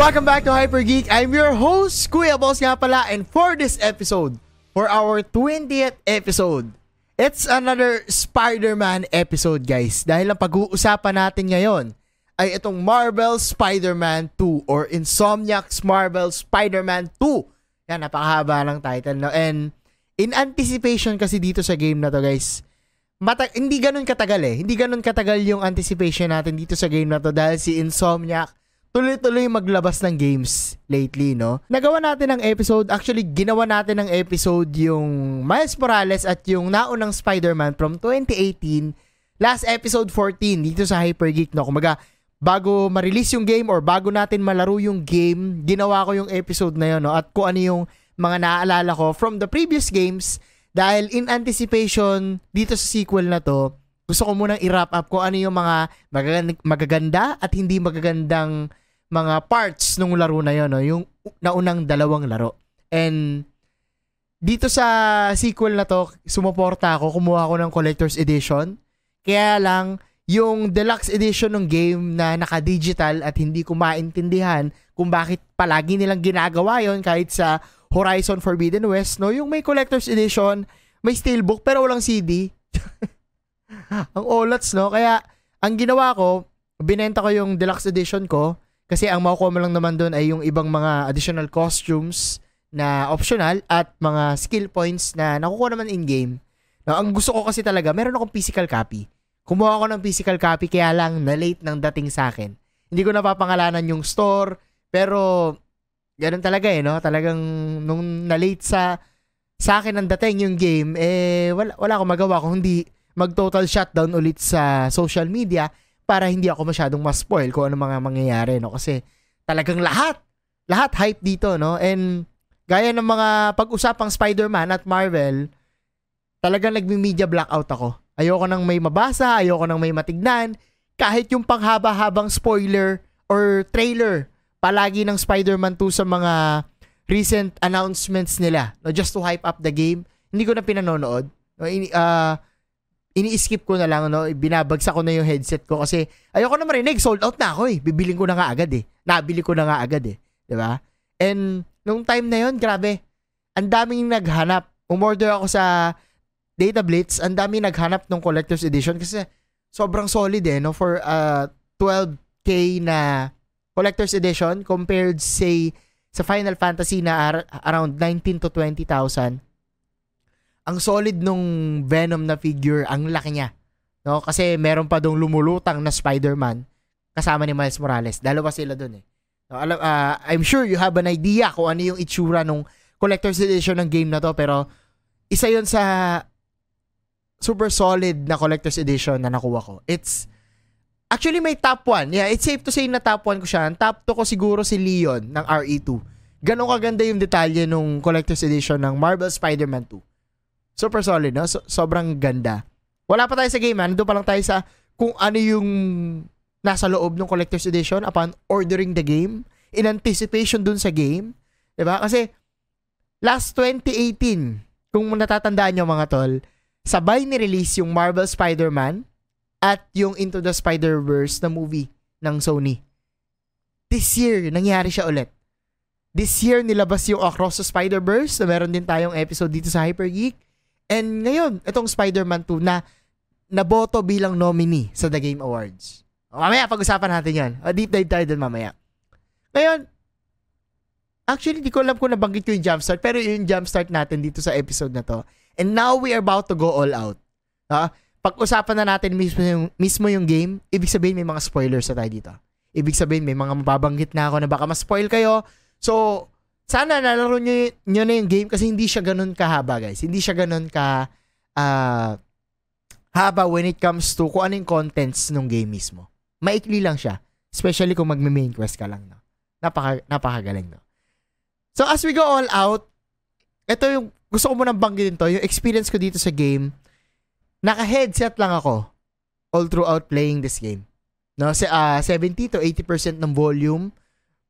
Welcome back to Hyper Geek. I'm your host, Kuya Boss nga pala, and for this episode, for our 20th episode, it's another Spider-Man episode, guys. Dahil ang pag-uusapan natin ngayon ay itong Marvel Spider-Man 2 or Insomniac's Marvel Spider-Man 2. Yan, napakahaba ng title. No? And in anticipation kasi dito sa game na to, guys, mata- hindi ganun katagal eh. Hindi ganun katagal yung anticipation natin dito sa game na to dahil si Insomniac tuloy-tuloy maglabas ng games lately, no? Nagawa natin ng episode, actually, ginawa natin ng episode yung Miles Morales at yung naunang Spider-Man from 2018, last episode 14, dito sa Hyper Geek, no? Kumaga, bago ma-release yung game or bago natin malaro yung game, ginawa ko yung episode na yun, no? At kung ano yung mga naaalala ko from the previous games, dahil in anticipation dito sa sequel na to, gusto ko munang i-wrap up kung ano yung mga magaganda at hindi magagandang mga parts nung laro na yon no? yung naunang dalawang laro. And dito sa sequel na to, sumuporta ako, kumuha ako ng collector's edition. Kaya lang, yung deluxe edition ng game na naka-digital at hindi ko maintindihan kung bakit palagi nilang ginagawa yon kahit sa Horizon Forbidden West, no? Yung may collector's edition, may steelbook pero walang CD. ang olats, no? Kaya, ang ginawa ko, binenta ko yung deluxe edition ko, kasi ang makukuha mo lang naman doon ay yung ibang mga additional costumes na optional at mga skill points na nakukuha naman in-game. Now, ang gusto ko kasi talaga, meron akong physical copy. Kumuha ako ng physical copy kaya lang na late nang dating sa akin. Hindi ko napapangalanan yung store, pero ganun talaga eh, no? Talagang nung na-late sa sa akin ang dating yung game, eh wala, wala akong magawa kung hindi mag-total shutdown ulit sa social media para hindi ako masyadong ma-spoil kung ano mga mangyayari, no? Kasi talagang lahat, lahat hype dito, no? And gaya ng mga pag-usapang Spider-Man at Marvel, talagang nagmi-media blackout ako. Ayoko nang may mabasa, ayoko nang may matignan, kahit yung panghaba-habang spoiler or trailer palagi ng Spider-Man 2 sa mga recent announcements nila, no? Just to hype up the game, hindi ko na pinanonood. No? Uh, ini-skip ko na lang, no? Binabagsak ko na yung headset ko kasi ayoko na marinig, sold out na ako eh. Bibiling ko na nga agad eh. Nabili ko na nga agad eh. ba? Diba? And nung time na yon grabe. Ang daming naghanap. Umorder ako sa Data Blitz, ang daming naghanap ng collector's edition kasi sobrang solid eh, no? For uh, 12k na collector's edition compared say sa Final Fantasy na ar- around 19 to 20,000 ang solid nung Venom na figure, ang laki niya. No? Kasi meron pa dong lumulutang na Spider-Man kasama ni Miles Morales. Dalawa sila doon eh. No, alam, uh, I'm sure you have an idea kung ano yung itsura nung collector's edition ng game na to pero isa yon sa super solid na collector's edition na nakuha ko. It's actually may top 1. Yeah, it's safe to say na top 1 ko siya. Ang top 2 ko siguro si Leon ng RE2. Ganon kaganda yung detalye nung collector's edition ng Marvel Spider-Man 2. Super solid, no? So, sobrang ganda. Wala pa tayo sa game, man. Doon pa lang tayo sa kung ano yung nasa loob ng collector's edition upon ordering the game in anticipation dun sa game. ba? Kasi last 2018, kung natatandaan nyo mga tol, sabay ni-release yung Marvel Spider-Man at yung Into the Spider-Verse na movie ng Sony. This year, nangyari siya ulit. This year, nilabas yung Across the Spider-Verse na meron din tayong episode dito sa Hyper Geek. And ngayon, itong Spider-Man 2 na naboto bilang nominee sa The Game Awards. O, mamaya, pag-usapan natin yan. O, deep dive tayo dun mamaya. Ngayon, actually, di ko alam kung nabanggit ko yung jumpstart, pero yung jumpstart natin dito sa episode na to. And now, we are about to go all out. Ha? Pag-usapan na natin mismo yung, mismo yung game, ibig sabihin may mga spoilers na tayo dito. Ibig sabihin may mga mababanggit na ako na baka ma-spoil kayo. So, sana nalaro nyo, nyo na yung game kasi hindi siya ganun kahaba, guys. Hindi siya ganun ka uh, haba when it comes to kung ano yung contents ng game mismo. Maikli lang siya. Especially kung magme-main quest ka lang, no? Napaka, napakagaling, no? So, as we go all out, ito yung, gusto ko munang banggitin to, yung experience ko dito sa game, naka-headset lang ako all throughout playing this game. No, sa uh, 70 to 80% ng volume,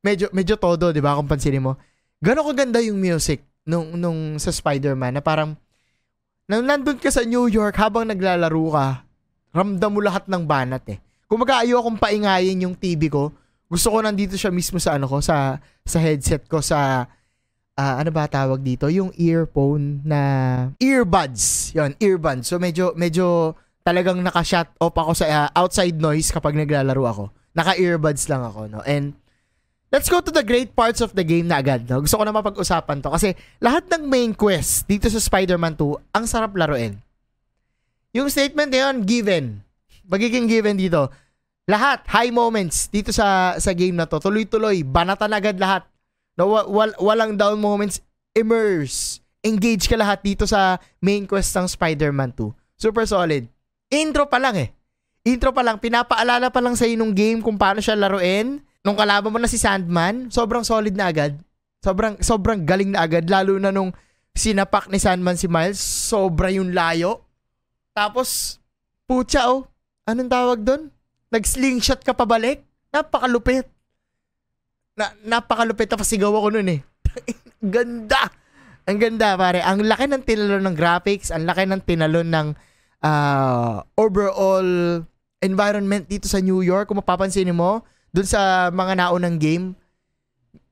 medyo medyo todo, 'di ba? Kung pansinin mo gano'n kaganda yung music nung, nung sa Spider-Man na parang nang nandun ka sa New York habang naglalaro ka, ramdam mo lahat ng banat eh. Kung mag-aayo akong paingayin yung TV ko, gusto ko nandito siya mismo sa ano ko, sa, sa headset ko, sa, uh, ano ba tawag dito? Yung earphone na, earbuds. Yon earbuds. So medyo, medyo talagang naka-shut off ako sa uh, outside noise kapag naglalaro ako. Naka-earbuds lang ako, no? And, Let's go to the great parts of the game na agad. No? Gusto ko na mapag-usapan to kasi lahat ng main quest dito sa Spider-Man 2, ang sarap laruin. Yung statement na yun, given. Magiging given dito. Lahat, high moments dito sa sa game na to. Tuloy-tuloy, banatan agad lahat. No, wal, walang down moments. Immerse. Engage ka lahat dito sa main quest ng Spider-Man 2. Super solid. Intro pa lang eh. Intro pa lang, pinapaalala pa lang sa nung game kung paano siya laruin nung kalaban mo na si Sandman, sobrang solid na agad. Sobrang sobrang galing na agad lalo na nung sinapak ni Sandman si Miles, sobra yung layo. Tapos putya oh, anong tawag doon? Nag-slingshot ka pabalik? Napakalupit. Na, napakalupit tapos sigaw ako noon eh. ganda. Ang ganda pare. Ang laki ng tinalon ng graphics, ang laki ng tinalon ng uh, overall environment dito sa New York. Kung mapapansin mo, dun sa mga naunang game,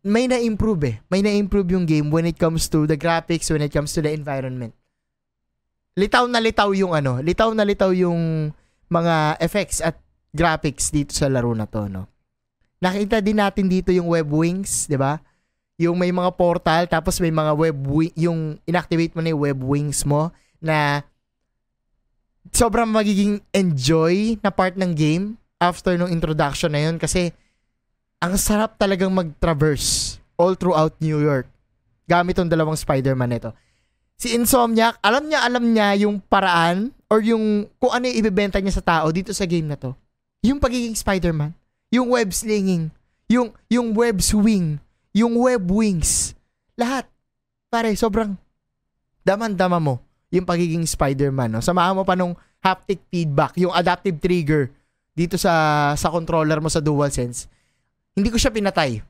may na-improve eh. May na-improve yung game when it comes to the graphics, when it comes to the environment. Litaw na litaw yung ano, litaw na litaw yung mga effects at graphics dito sa laro na to, no. Nakita din natin dito yung web wings, 'di ba? Yung may mga portal tapos may mga web wi- yung inactivate mo na yung web wings mo na sobrang magiging enjoy na part ng game after nung introduction na yun kasi ang sarap talagang mag-traverse all throughout New York gamit tong dalawang Spider-Man nito. Si Insomniac, alam niya, alam niya yung paraan or yung kung ano yung ibebenta niya sa tao dito sa game na to. Yung pagiging Spider-Man, yung web slinging, yung, yung web swing, yung web wings, lahat. Pare, sobrang daman-dama mo yung pagiging Spider-Man. No? Samahan mo pa nung haptic feedback, yung adaptive trigger, dito sa sa controller mo sa DualSense, hindi ko siya pinatay.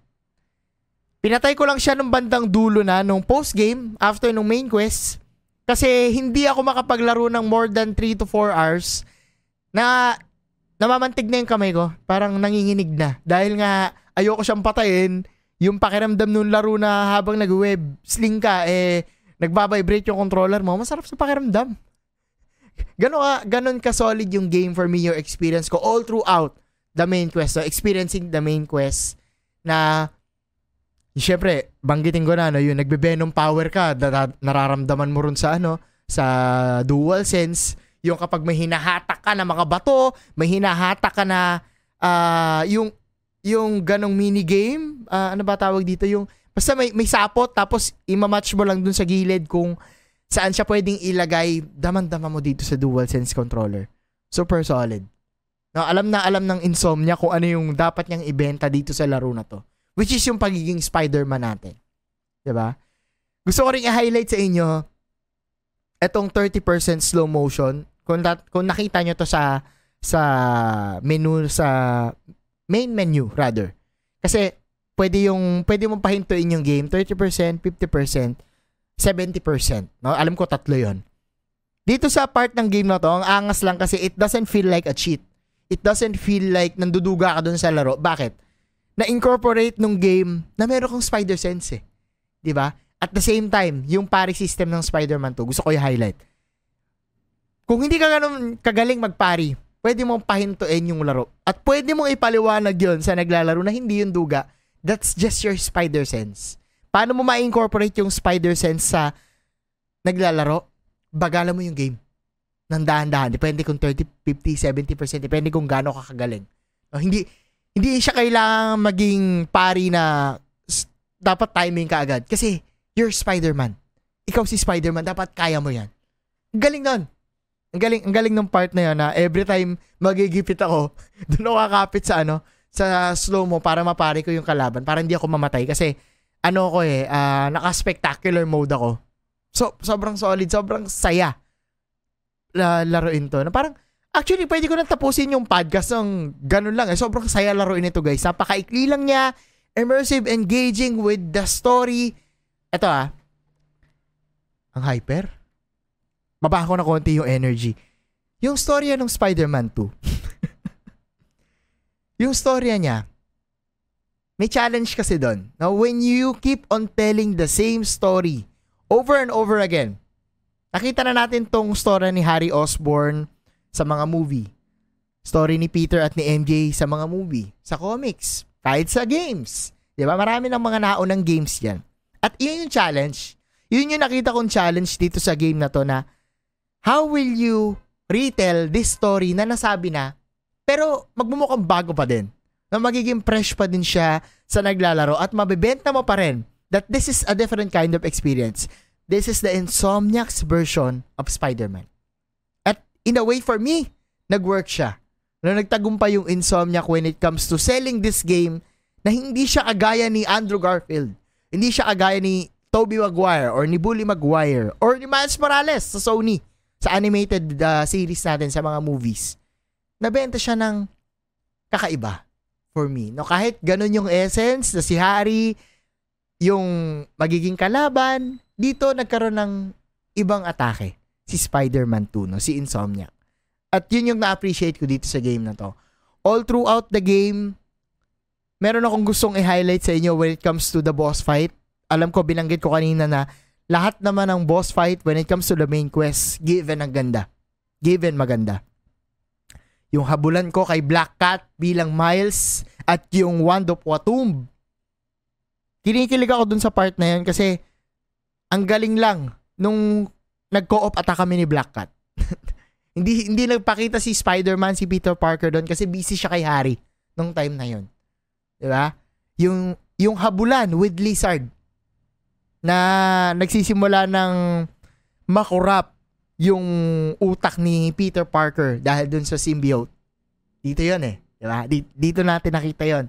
Pinatay ko lang siya nung bandang dulo na nung post game after nung main quest kasi hindi ako makapaglaro ng more than 3 to 4 hours na namamantig na yung kamay ko. Parang nanginginig na. Dahil nga ayoko siyang patayin. Yung pakiramdam nung laro na habang nag-web sling ka, eh, nagbabibrate yung controller mo, masarap sa pakiramdam. Ganon ka, ganon ka solid yung game for me, your experience ko all throughout the main quest. So, experiencing the main quest na Siyempre, banggitin ko na, no, yung nagbe-venom power ka, nararamdaman mo rin sa, ano, sa dual sense, yung kapag may hinahatak ka na mga bato, may hinahatak ka na, uh, yung, yung ganong mini game, uh, ano ba tawag dito, yung, basta may, may sapot, tapos imamatch mo lang dun sa gilid kung saan siya pwedeng ilagay, daman-dama mo dito sa dual sense controller. Super solid. No, alam na alam ng insomnia kung ano yung dapat niyang ibenta dito sa laro na to. Which is yung pagiging Spider-Man natin. ba? Gusto ko ring i-highlight sa inyo etong 30% slow motion. Kung, dat, kung nakita nyo to sa sa menu sa main menu rather. Kasi pwede yung pwede mong pahintuin yung game 30%, 50%, 70%. No? Alam ko tatlo yon. Dito sa part ng game na to, ang angas lang kasi it doesn't feel like a cheat. It doesn't feel like nanduduga ka dun sa laro. Bakit? Na-incorporate nung game na meron kang spider sense eh. ba? Diba? At the same time, yung pari system ng Spider-Man to, gusto ko i-highlight. Kung hindi ka ganun kagaling magpari, pwede mong pahintuin yung laro. At pwede mong ipaliwanag yon sa naglalaro na hindi yung duga. That's just your spider sense. Paano mo ma-incorporate yung spider sense sa naglalaro? Bagalan mo yung game. Nang dahan-dahan. Depende kung 30, 50, 70%. Depende kung gaano ka kagaling. No, hindi, hindi siya kailangan maging pari na dapat timing ka agad. Kasi you're Spider-Man. Ikaw si Spider-Man. Dapat kaya mo yan. Galing nun. Ang galing, ang galing ng part na yun na every time magigipit ako, doon ako kakapit sa ano, sa slow mo para mapari ko yung kalaban para hindi ako mamatay kasi ano ko eh, uh, naka-spectacular mode ako. So, sobrang solid, sobrang saya la, laruin to. Na parang, actually, pwede ko nang tapusin yung podcast ng ganun lang. Eh. Sobrang saya laruin ito, guys. Napakaikli lang niya, immersive, engaging with the story. Ito ah, ang hyper. Baba na konti yung energy. Yung storya ng Spider-Man 2. yung storya niya, may challenge kasi doon. Now, when you keep on telling the same story over and over again, nakita na natin tong story ni Harry Osborn sa mga movie. Story ni Peter at ni MJ sa mga movie, sa comics, kahit sa games. Di ba? Marami ng mga naunang games yan. At yun yung challenge. Yun yung nakita kong challenge dito sa game na to na how will you retell this story na nasabi na pero magmumukhang bago pa din na magiging fresh pa din siya sa naglalaro at mabebenta mo pa rin that this is a different kind of experience. This is the Insomniac's version of Spider-Man. At in a way for me, nag-work siya. Na nagtagumpay yung Insomniac when it comes to selling this game na hindi siya kagaya ni Andrew Garfield. Hindi siya kagaya ni Tobey Maguire or ni Bully Maguire or ni Miles Morales sa Sony sa animated uh, series natin sa mga movies. Nabenta siya ng kakaiba for me. No, kahit ganun yung essence na si Harry, yung magiging kalaban, dito nagkaroon ng ibang atake. Si Spider-Man 2, no? si Insomniac. At yun yung na-appreciate ko dito sa game na to. All throughout the game, meron akong gustong i-highlight sa inyo when it comes to the boss fight. Alam ko, binanggit ko kanina na lahat naman ng boss fight when it comes to the main quest, given ang ganda. Given maganda yung habulan ko kay Black Cat bilang Miles at yung Wand of Watumb. Kinikilig ako dun sa part na yun kasi ang galing lang nung nag-co-op ata kami ni Black Cat. hindi hindi nagpakita si Spider-Man, si Peter Parker doon kasi busy siya kay Harry nung time na yun. 'Di ba? Yung yung habulan with Lizard na nagsisimula ng makurap yung utak ni Peter Parker dahil dun sa symbiote. Dito yon eh. Diba? Dito natin nakita yon.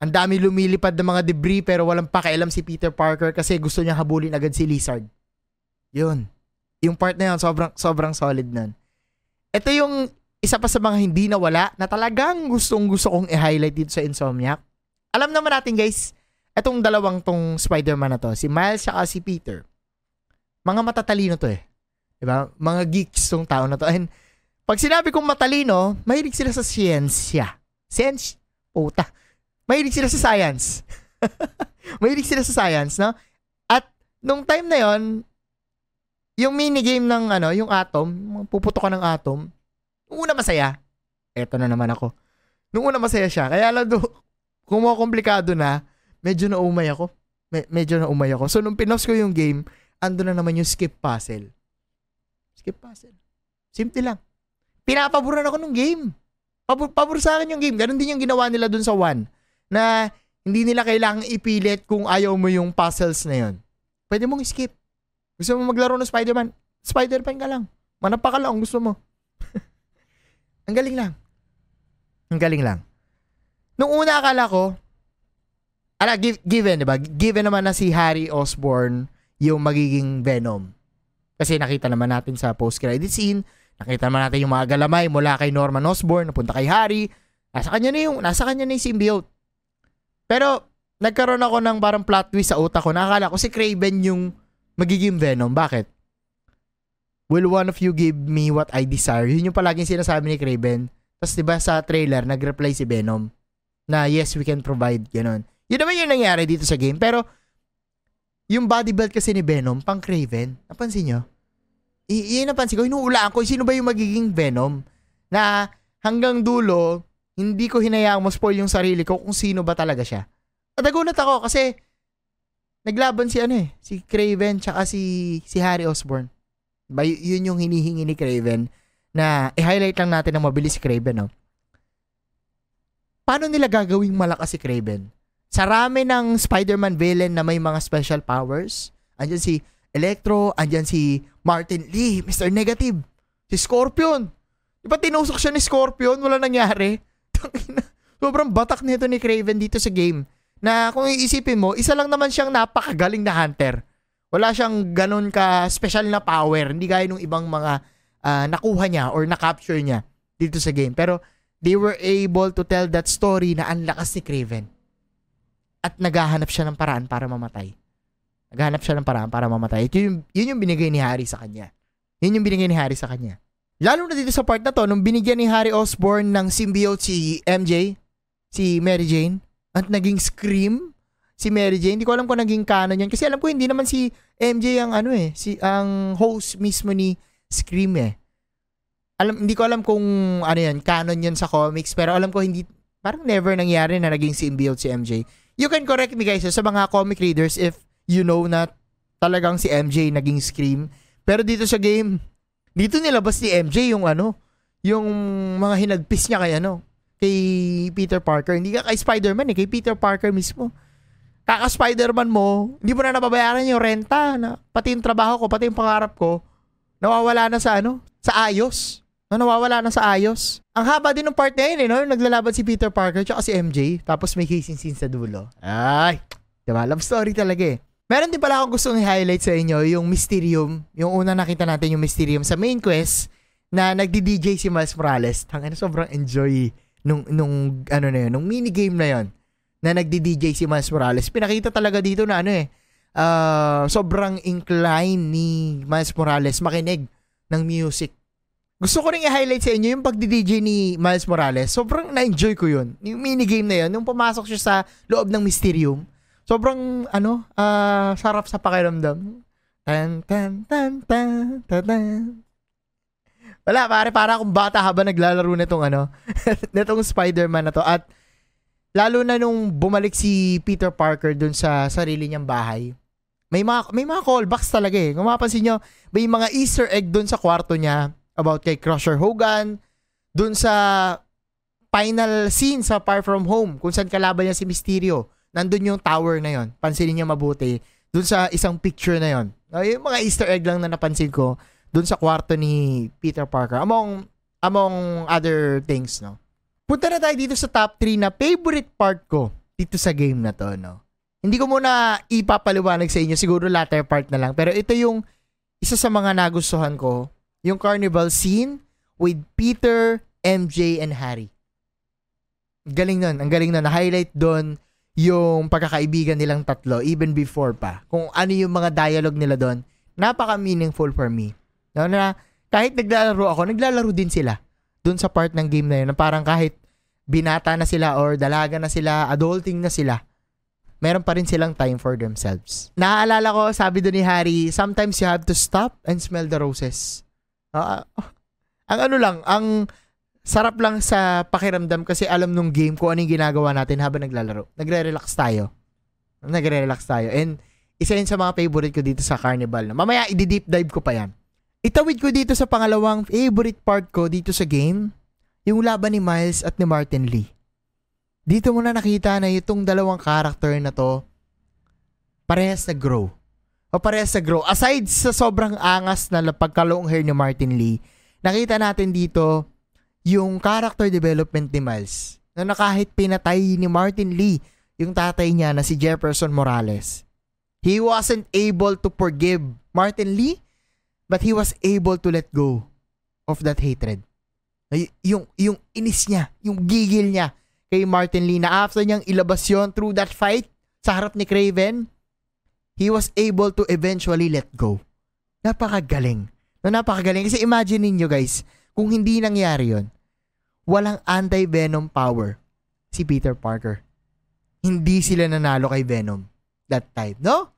Ang dami lumilipad ng mga debris pero walang pakialam si Peter Parker kasi gusto niya habulin agad si Lizard. Yun. Yung part na yun, sobrang, sobrang solid nun. Ito yung isa pa sa mga hindi nawala na talagang gustong gusto kong i-highlight dito sa Insomniac. Alam naman natin guys, itong dalawang tong Spider-Man na to, si Miles at si Peter, mga matatalino to eh. Diba? Mga geeks tong tao na to. And pag sinabi kong matalino, mahilig sila sa siyensya. Science? Puta. Mahilig sila sa science. mahilig sila sa science, no? At nung time na yon yung minigame ng ano, yung atom, puputo ka ng atom, nung una masaya. Eto na naman ako. Nung una masaya siya. Kaya lang do, kung komplikado na, medyo na umay ako. Me- medyo na umay ako. So nung pinos ko yung game, ando na naman yung skip puzzle. Skip puzzle. Simple lang. Pinapaboran ako ng game. Pabor, pabor sa akin yung game. Ganon din yung ginawa nila dun sa one. Na hindi nila kailangang ipilit kung ayaw mo yung puzzles na yon. Pwede mong skip. Gusto mo maglaro ng Spider-Man? Spider-Man ka lang. Manapa ka lang gusto mo. Ang galing lang. Ang galing lang. Nung una akala ko, ala, given, di ba? Given naman na si Harry Osborn yung magiging Venom. Kasi nakita naman natin sa post-credit scene, nakita naman natin yung mga galamay mula kay Norman Osborn, napunta kay Harry. Nasa kanya na yung, nasa kanya na yung symbiote. Pero, nagkaroon ako ng parang plot twist sa utak ko. Nakakala ko si Craven yung magiging Venom. Bakit? Will one of you give me what I desire? Yun yung palaging sinasabi ni Craven. Tapos diba sa trailer, nag-reply si Venom na yes, we can provide. Ganon. Yun naman yung nangyari dito sa game. Pero, yung body belt kasi ni Venom, pang Craven. Napansin nyo? I- yun napansin ko, inuulaan ko, sino ba yung magiging Venom? Na hanggang dulo, hindi ko hinayaang mo-spoil yung sarili ko kung sino ba talaga siya. At nagulat ako kasi naglaban si ano eh, si Craven tsaka si, si Harry Osborn. Ba, yun yung hinihingi ni Craven na i-highlight lang natin ng mabilis si Craven, no? Paano nila gagawing malakas si Craven? Sa rami ng Spider-Man villain na may mga special powers, andyan si Electro, andyan si Martin Lee, Mr. Negative, si Scorpion. Di ba tinusok siya ni Scorpion? Wala nangyari. Sobrang batak nito ni Craven dito sa game. Na kung iisipin mo, isa lang naman siyang napakagaling na hunter. Wala siyang ganun ka special na power. Hindi gaya nung ibang mga uh, nakuha niya or na-capture niya dito sa game. Pero they were able to tell that story na ang lakas ni Craven at naghahanap siya ng paraan para mamatay. Naghahanap siya ng paraan para mamatay. Ito yung, yun yung binigay ni Harry sa kanya. Yun yung binigay ni Harry sa kanya. Lalo na dito sa part na to, nung binigyan ni Harry Osborn ng symbiote si MJ, si Mary Jane, at naging Scream si Mary Jane. Hindi ko alam kung naging canon yan. Kasi alam ko hindi naman si MJ ang ano eh, si ang host mismo ni Scream eh. Alam, hindi ko alam kung ano yan, canon yan sa comics, pero alam ko hindi, parang never nangyari na naging symbiote si MJ. You can correct me guys sa mga comic readers if you know na talagang si MJ naging Scream. Pero dito sa game, dito nilabas ni MJ yung ano, yung mga hinagpis niya kay ano, kay Peter Parker. Hindi ka kay Spider-Man eh, kay Peter Parker mismo. Kaka Spider-Man mo, hindi mo na nababayaran yung renta, na, pati yung trabaho ko, pati yung pangarap ko, nawawala na sa ano, sa ayos. No, nawawala na sa ayos. Ang haba din ng part na yun, eh, no? Naglalaban si Peter Parker tsaka si MJ, tapos may kissing scene sa dulo. Ay, diba? Love story talaga eh. Meron din pala akong gustong i-highlight sa inyo yung Mysterium. Yung una nakita natin yung Mysterium sa main quest na nagdi-DJ si Miles Morales. Tangina sobrang enjoy nung nung ano na yun, nung mini game na yon na nagdi-DJ si Miles Morales. Pinakita talaga dito na ano eh, uh, sobrang incline ni Miles Morales makinig ng music. Gusto ko rin i-highlight sa inyo yung pagdi-DJ ni Miles Morales. Sobrang na-enjoy ko yun. Yung mini-game na yun, nung pumasok siya sa loob ng Mysterium, sobrang, ano, uh, sarap sa pakiramdam. Tan, tan, tan, tan, tan, tan. Wala, pare, para akong bata habang naglalaro nitong ano, nitong Spider-Man na to. At lalo na nung bumalik si Peter Parker dun sa sarili niyang bahay, may mga, may mga callbacks talaga eh. Kung mapapansin nyo, may mga Easter egg dun sa kwarto niya about kay Crusher Hogan, dun sa final scene sa Far From Home, kung saan kalaban niya si Mysterio. Nandun yung tower na yon. Pansinin niyo mabuti. Dun sa isang picture na yon. Yung mga Easter egg lang na napansin ko dun sa kwarto ni Peter Parker. Among among other things, no. Punta na tayo dito sa top 3 na favorite part ko dito sa game na to, no. Hindi ko muna ipapaliwanag sa inyo, siguro latter part na lang. Pero ito yung isa sa mga nagustuhan ko yung carnival scene with Peter, MJ, and Harry. Galing nun. Ang galing nun. Na-highlight doon yung pagkakaibigan nilang tatlo even before pa. Kung ano yung mga dialogue nila doon. Napaka-meaningful for me. No, na kahit naglalaro ako, naglalaro din sila doon sa part ng game na yun. Na parang kahit binata na sila or dalaga na sila, adulting na sila, meron pa rin silang time for themselves. Naaalala ko, sabi doon ni Harry, sometimes you have to stop and smell the roses. Uh, ang ano lang, ang sarap lang sa pakiramdam kasi alam nung game kung ano ginagawa natin habang naglalaro. Nagre-relax tayo. Nagre-relax tayo. And isa yun sa mga favorite ko dito sa Carnival. Mamaya, i-deep dive ko pa yan. Itawid ko dito sa pangalawang favorite part ko dito sa game, yung laban ni Miles at ni Martin Lee. Dito mo na nakita na itong dalawang character na to, parehas na grow o parehas sa grow. Aside sa sobrang angas na pagka-long hair ni Martin Lee, nakita natin dito yung character development ni Miles. Na kahit pinatay ni Martin Lee yung tatay niya na si Jefferson Morales, he wasn't able to forgive Martin Lee, but he was able to let go of that hatred. Y- yung, yung inis niya, yung gigil niya kay Martin Lee na after niyang ilabas yon through that fight sa harap ni Craven, he was able to eventually let go. Napakagaling. No, napakagaling. Kasi imagine niyo guys, kung hindi nangyari yon, walang anti-venom power si Peter Parker. Hindi sila nanalo kay Venom that time. No?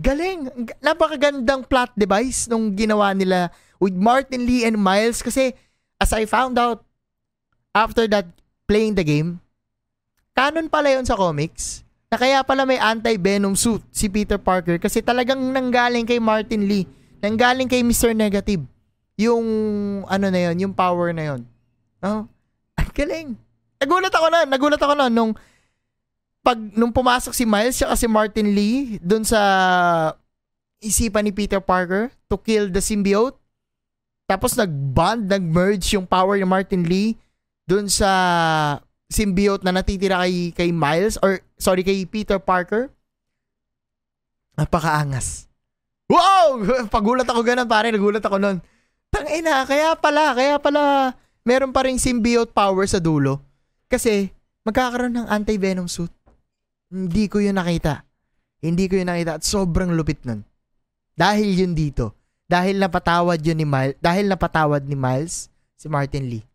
Galing. Napakagandang plot device nung ginawa nila with Martin Lee and Miles kasi as I found out after that playing the game, canon pala yon sa comics na kaya pala may anti-venom suit si Peter Parker kasi talagang nanggaling kay Martin Lee, nanggaling kay Mr. Negative. Yung ano na yon, yung power na yon. Oh, ang galing. Nagulat ako na, nagulat ako na nung pag nung pumasok si Miles siya si Martin Lee doon sa isipan ni Peter Parker to kill the symbiote. Tapos nag-bond, nag-merge yung power ni Martin Lee doon sa symbiote na natitira kay, kay Miles or sorry kay Peter Parker. Napakaangas. Wow! Pagulat ako ganun pare, nagulat ako noon. Tangina, kaya pala, kaya pala meron pa ring symbiote power sa dulo. Kasi magkakaroon ng anti-venom suit. Hindi ko yun nakita. Hindi ko yun nakita at sobrang lupit nun. Dahil yun dito. Dahil napatawad yun ni Miles, dahil napatawad ni Miles si Martin Lee.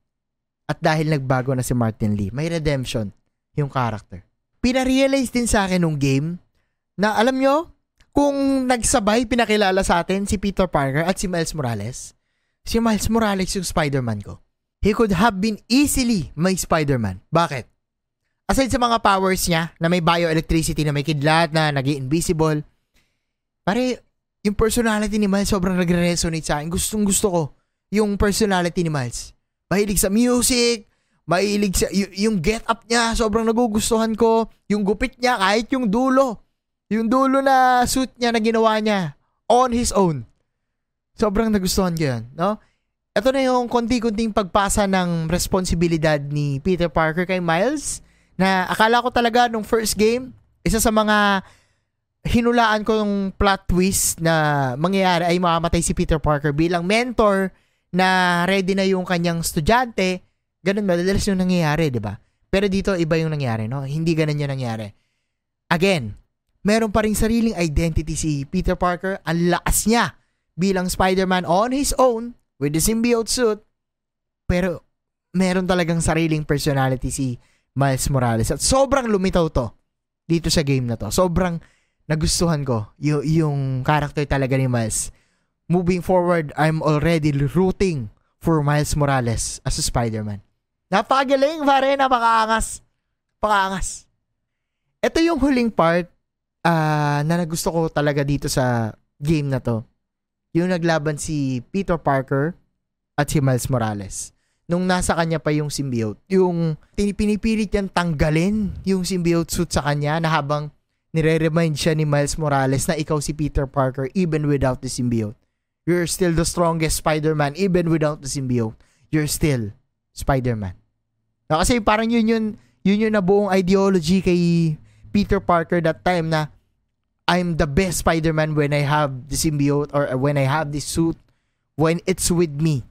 At dahil nagbago na si Martin Lee, may redemption yung character. pinarealize din sa akin nung game na alam nyo, kung nagsabay pinakilala sa atin si Peter Parker at si Miles Morales, si Miles Morales yung Spider-Man ko. He could have been easily my Spider-Man. Bakit? Aside sa mga powers niya, na may bioelectricity, na may kidlat, na nag invisible pare, yung personality ni Miles sobrang nagre-resonate sa akin. Gustong gusto ko yung personality ni Miles. Mahilig sa music, mahilig sa, y- yung get up niya, sobrang nagugustuhan ko. Yung gupit niya, kahit yung dulo. Yung dulo na suit niya na ginawa niya on his own. Sobrang nagustuhan ko yan, no? Ito na yung konti-kunting pagpasa ng responsibilidad ni Peter Parker kay Miles na akala ko talaga nung first game, isa sa mga hinulaan ko yung plot twist na mangyayari ay mamamatay si Peter Parker bilang mentor na ready na yung kanyang estudyante. Ganun madalas yung nangyayari, di ba? Pero dito, iba yung nangyari, no? Hindi ganun yung nangyari. Again, meron pa rin sariling identity si Peter Parker. Ang lakas niya bilang Spider-Man on his own with the symbiote suit. Pero meron talagang sariling personality si Miles Morales. At sobrang lumitaw to dito sa game na to. Sobrang nagustuhan ko y- yung character talaga ni Miles. Moving forward, I'm already rooting for Miles Morales as a Spider-Man. Napakagaling, pare. Napakaangas. Napakaangas. Ito yung huling part uh, na nagusto ko talaga dito sa game na to. Yung naglaban si Peter Parker at si Miles Morales. Nung nasa kanya pa yung symbiote. Yung pinipilit niyang tanggalin yung symbiote suit sa kanya na habang nire-remind siya ni Miles Morales na ikaw si Peter Parker even without the symbiote. You're still the strongest Spider-Man even without the symbiote. You're still Spider-Man. No, kasi parang yun yun, yun yun na buong ideology kay Peter Parker that time na I'm the best Spider-Man when I have the symbiote or when I have this suit when it's with me.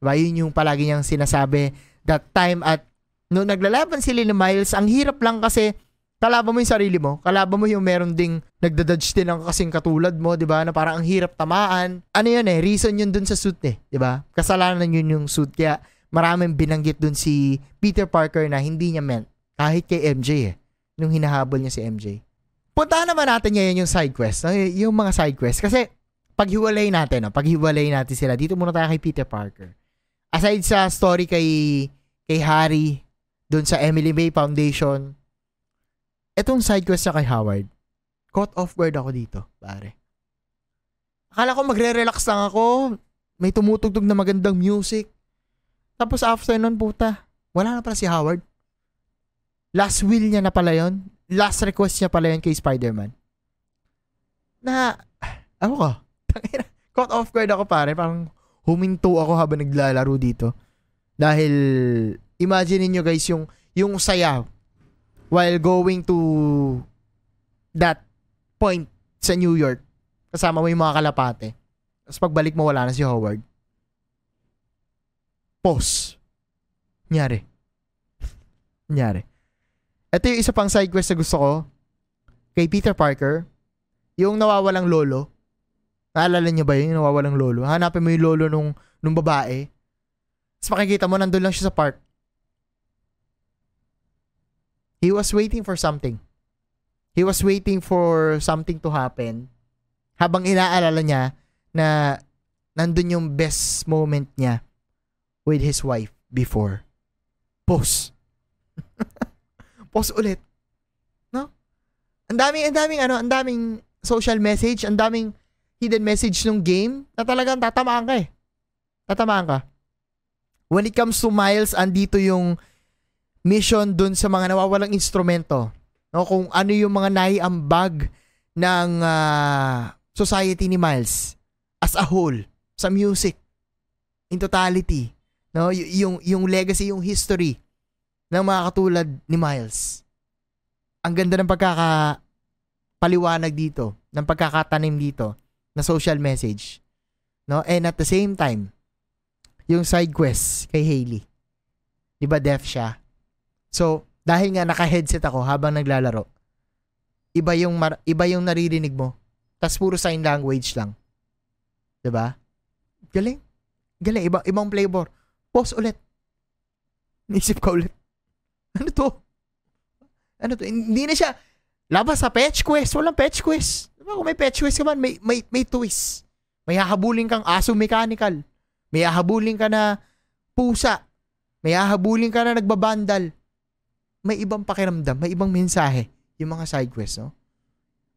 Diba? Yun yung palagi niyang sinasabi that time at no naglalaban sila ni Miles, ang hirap lang kasi kalaban mo yung sarili mo, kalaban mo yung meron ding nagda-dodge din ng kasing katulad mo, 'di ba? Na parang ang hirap tamaan. Ano 'yun eh, reason 'yun dun sa suit eh, 'di ba? Kasalanan 'yun yung suit kaya maraming binanggit dun si Peter Parker na hindi niya meant kahit kay MJ eh, nung hinahabol niya si MJ. Puntahan naman natin ngayon yung side quest, yung mga side quest kasi paghiwalay natin, no? paghiwalay natin sila. Dito muna tayo kay Peter Parker. Aside sa story kay kay Harry dun sa Emily May Foundation, etong side quest sa kay Howard, caught off guard ako dito, pare. Akala ko magre-relax lang ako, may tumutugtog na magandang music. Tapos after nun, puta, wala na pala si Howard. Last will niya na pala yon Last request niya pala yon kay Spider-Man. Na, ano ka? Caught off guard ako pare. Parang huminto ako habang naglalaro dito. Dahil, imagine niyo guys yung, yung saya while going to that point sa New York, kasama mo yung mga kalapate. Tapos pagbalik mo, wala na si Howard. Pause. Nyari. Nyari. Ito yung isa pang side quest na gusto ko. Kay Peter Parker. Yung nawawalang lolo. Naalala niyo ba yun? Yung nawawalang lolo. Hanapin mo yung lolo nung, nung babae. Tapos makikita mo, nandun lang siya sa park. He was waiting for something. He was waiting for something to happen habang inaalala niya na nandun yung best moment niya with his wife before. Pause. Pause ulit. No? Ang daming, ang daming ano, ang daming social message, ang daming hidden message ng game na talagang tatamaan ka eh. Tatamaan ka. When it comes to Miles, andito yung mission dun sa mga nawawalang instrumento. No, kung ano yung mga naiambag ng uh, society ni Miles as a whole sa music in totality. No, y- yung yung legacy, yung history ng mga katulad ni Miles. Ang ganda ng pagkaka paliwanag dito, ng pagkakatanim dito na social message. No? And at the same time, yung side quest kay Hailey. 'Di ba deaf siya? So, dahil nga naka-headset ako habang naglalaro, iba yung mar- iba yung naririnig mo. Tas puro sign language lang. 'Di ba? Galing. Galing iba ibang flavor. Pause ulit. Nisip ko ulit. Ano to? Ano to? Hindi na siya labas sa fetch quest. Walang fetch quest. Diba kung may fetch quest ka man, may, may, may twist. May hahabulin kang aso mechanical. May hahabulin ka na pusa. May hahabulin ka na nagbabandal. May ibang pakiramdam, may ibang mensahe yung mga side quest, no?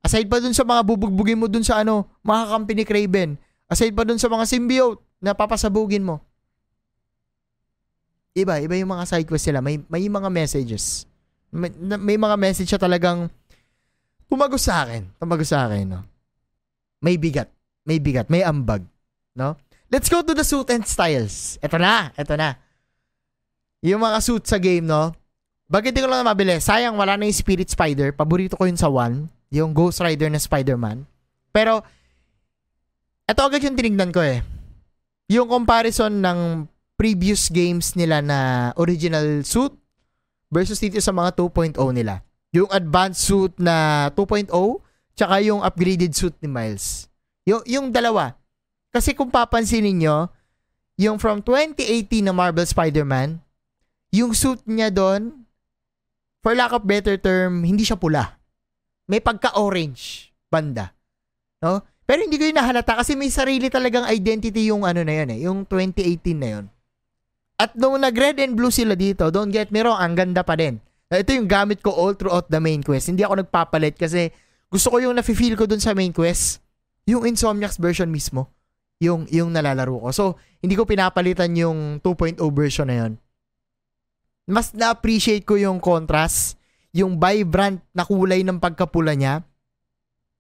Aside pa dun sa mga bubugbugin mo dun sa ano, mga kampi ni Craven. Aside pa dun sa mga symbiote na papasabugin mo. Iba, iba yung mga side quest nila. May, may mga messages may, may mga message siya talagang tumagos sa akin. Tumagos sa akin, no? May bigat. May bigat. May ambag. No? Let's go to the suit and styles. Ito na. Ito na. Yung mga suit sa game, no? Bakit di ko lang mabili? Sayang, wala na yung Spirit Spider. Paborito ko yun sa one. Yung Ghost Rider na Spider-Man. Pero, ito agad yung tinignan ko eh. Yung comparison ng previous games nila na original suit versus dito sa mga 2.0 nila. Yung advanced suit na 2.0 tsaka yung upgraded suit ni Miles. Yung, yung dalawa. Kasi kung papansinin nyo, yung from 2018 na Marvel Spider-Man, yung suit niya doon, for lack of better term, hindi siya pula. May pagka-orange banda. No? Pero hindi ko yun nahalata kasi may sarili talagang identity yung ano na yun eh, yung 2018 na yun. At nung nag-red and blue sila dito, don't get me wrong, ang ganda pa din. Ito yung gamit ko all throughout the main quest. Hindi ako nagpapalit kasi gusto ko yung nafe-feel ko dun sa main quest, yung Insomniacs version mismo. Yung, yung nalalaro ko. So, hindi ko pinapalitan yung 2.0 version na yun. Mas na-appreciate ko yung contrast, yung vibrant na kulay ng pagkapula niya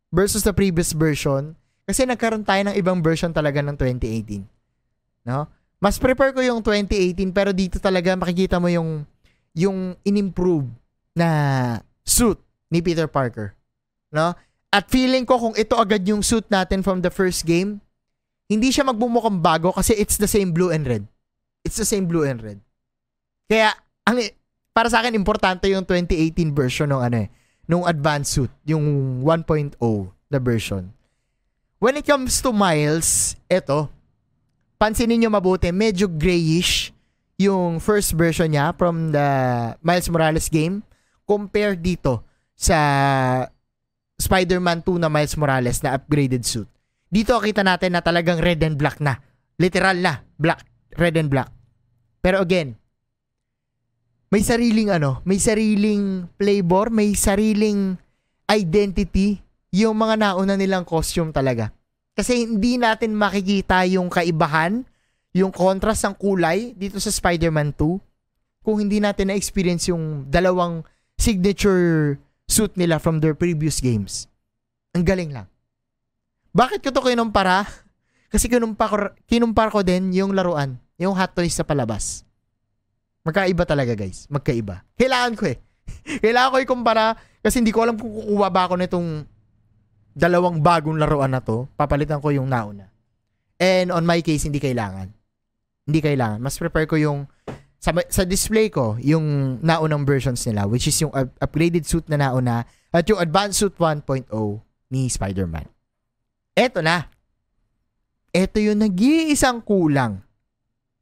versus the previous version. Kasi nagkaroon tayo ng ibang version talaga ng 2018. No? Mas prefer ko yung 2018 pero dito talaga makikita mo yung yung inimprove na suit ni Peter Parker. No? At feeling ko kung ito agad yung suit natin from the first game, hindi siya magbumukhang bago kasi it's the same blue and red. It's the same blue and red. Kaya ang para sa akin importante yung 2018 version ng ano eh, nung advanced suit, yung 1.0 na version. When it comes to Miles, eto, pansinin nyo mabuti, medyo grayish yung first version niya from the Miles Morales game compared dito sa Spider-Man 2 na Miles Morales na upgraded suit. Dito kita natin na talagang red and black na. Literal na. Black. Red and black. Pero again, may sariling ano, may sariling flavor, may sariling identity yung mga nauna nilang costume talaga. Kasi hindi natin makikita yung kaibahan, yung contrast ng kulay dito sa Spider-Man 2 kung hindi natin na-experience yung dalawang signature suit nila from their previous games. Ang galing lang. Bakit ko to kinumpara? Kasi kinumpara ko, kinumpara ko din yung laruan, yung Hot Toys sa palabas. Magkaiba talaga guys. Magkaiba. Kailangan ko eh. Kailangan ko ikumpara kasi hindi ko alam kung kukuha ba ako nitong dalawang bagong laruan na to, papalitan ko yung nauna. And on my case, hindi kailangan. Hindi kailangan. Mas prepare ko yung sa, sa display ko, yung naunang versions nila, which is yung up- upgraded suit na nauna at yung advanced suit 1.0 ni Spider-Man. Eto na. Eto yung nag-iisang kulang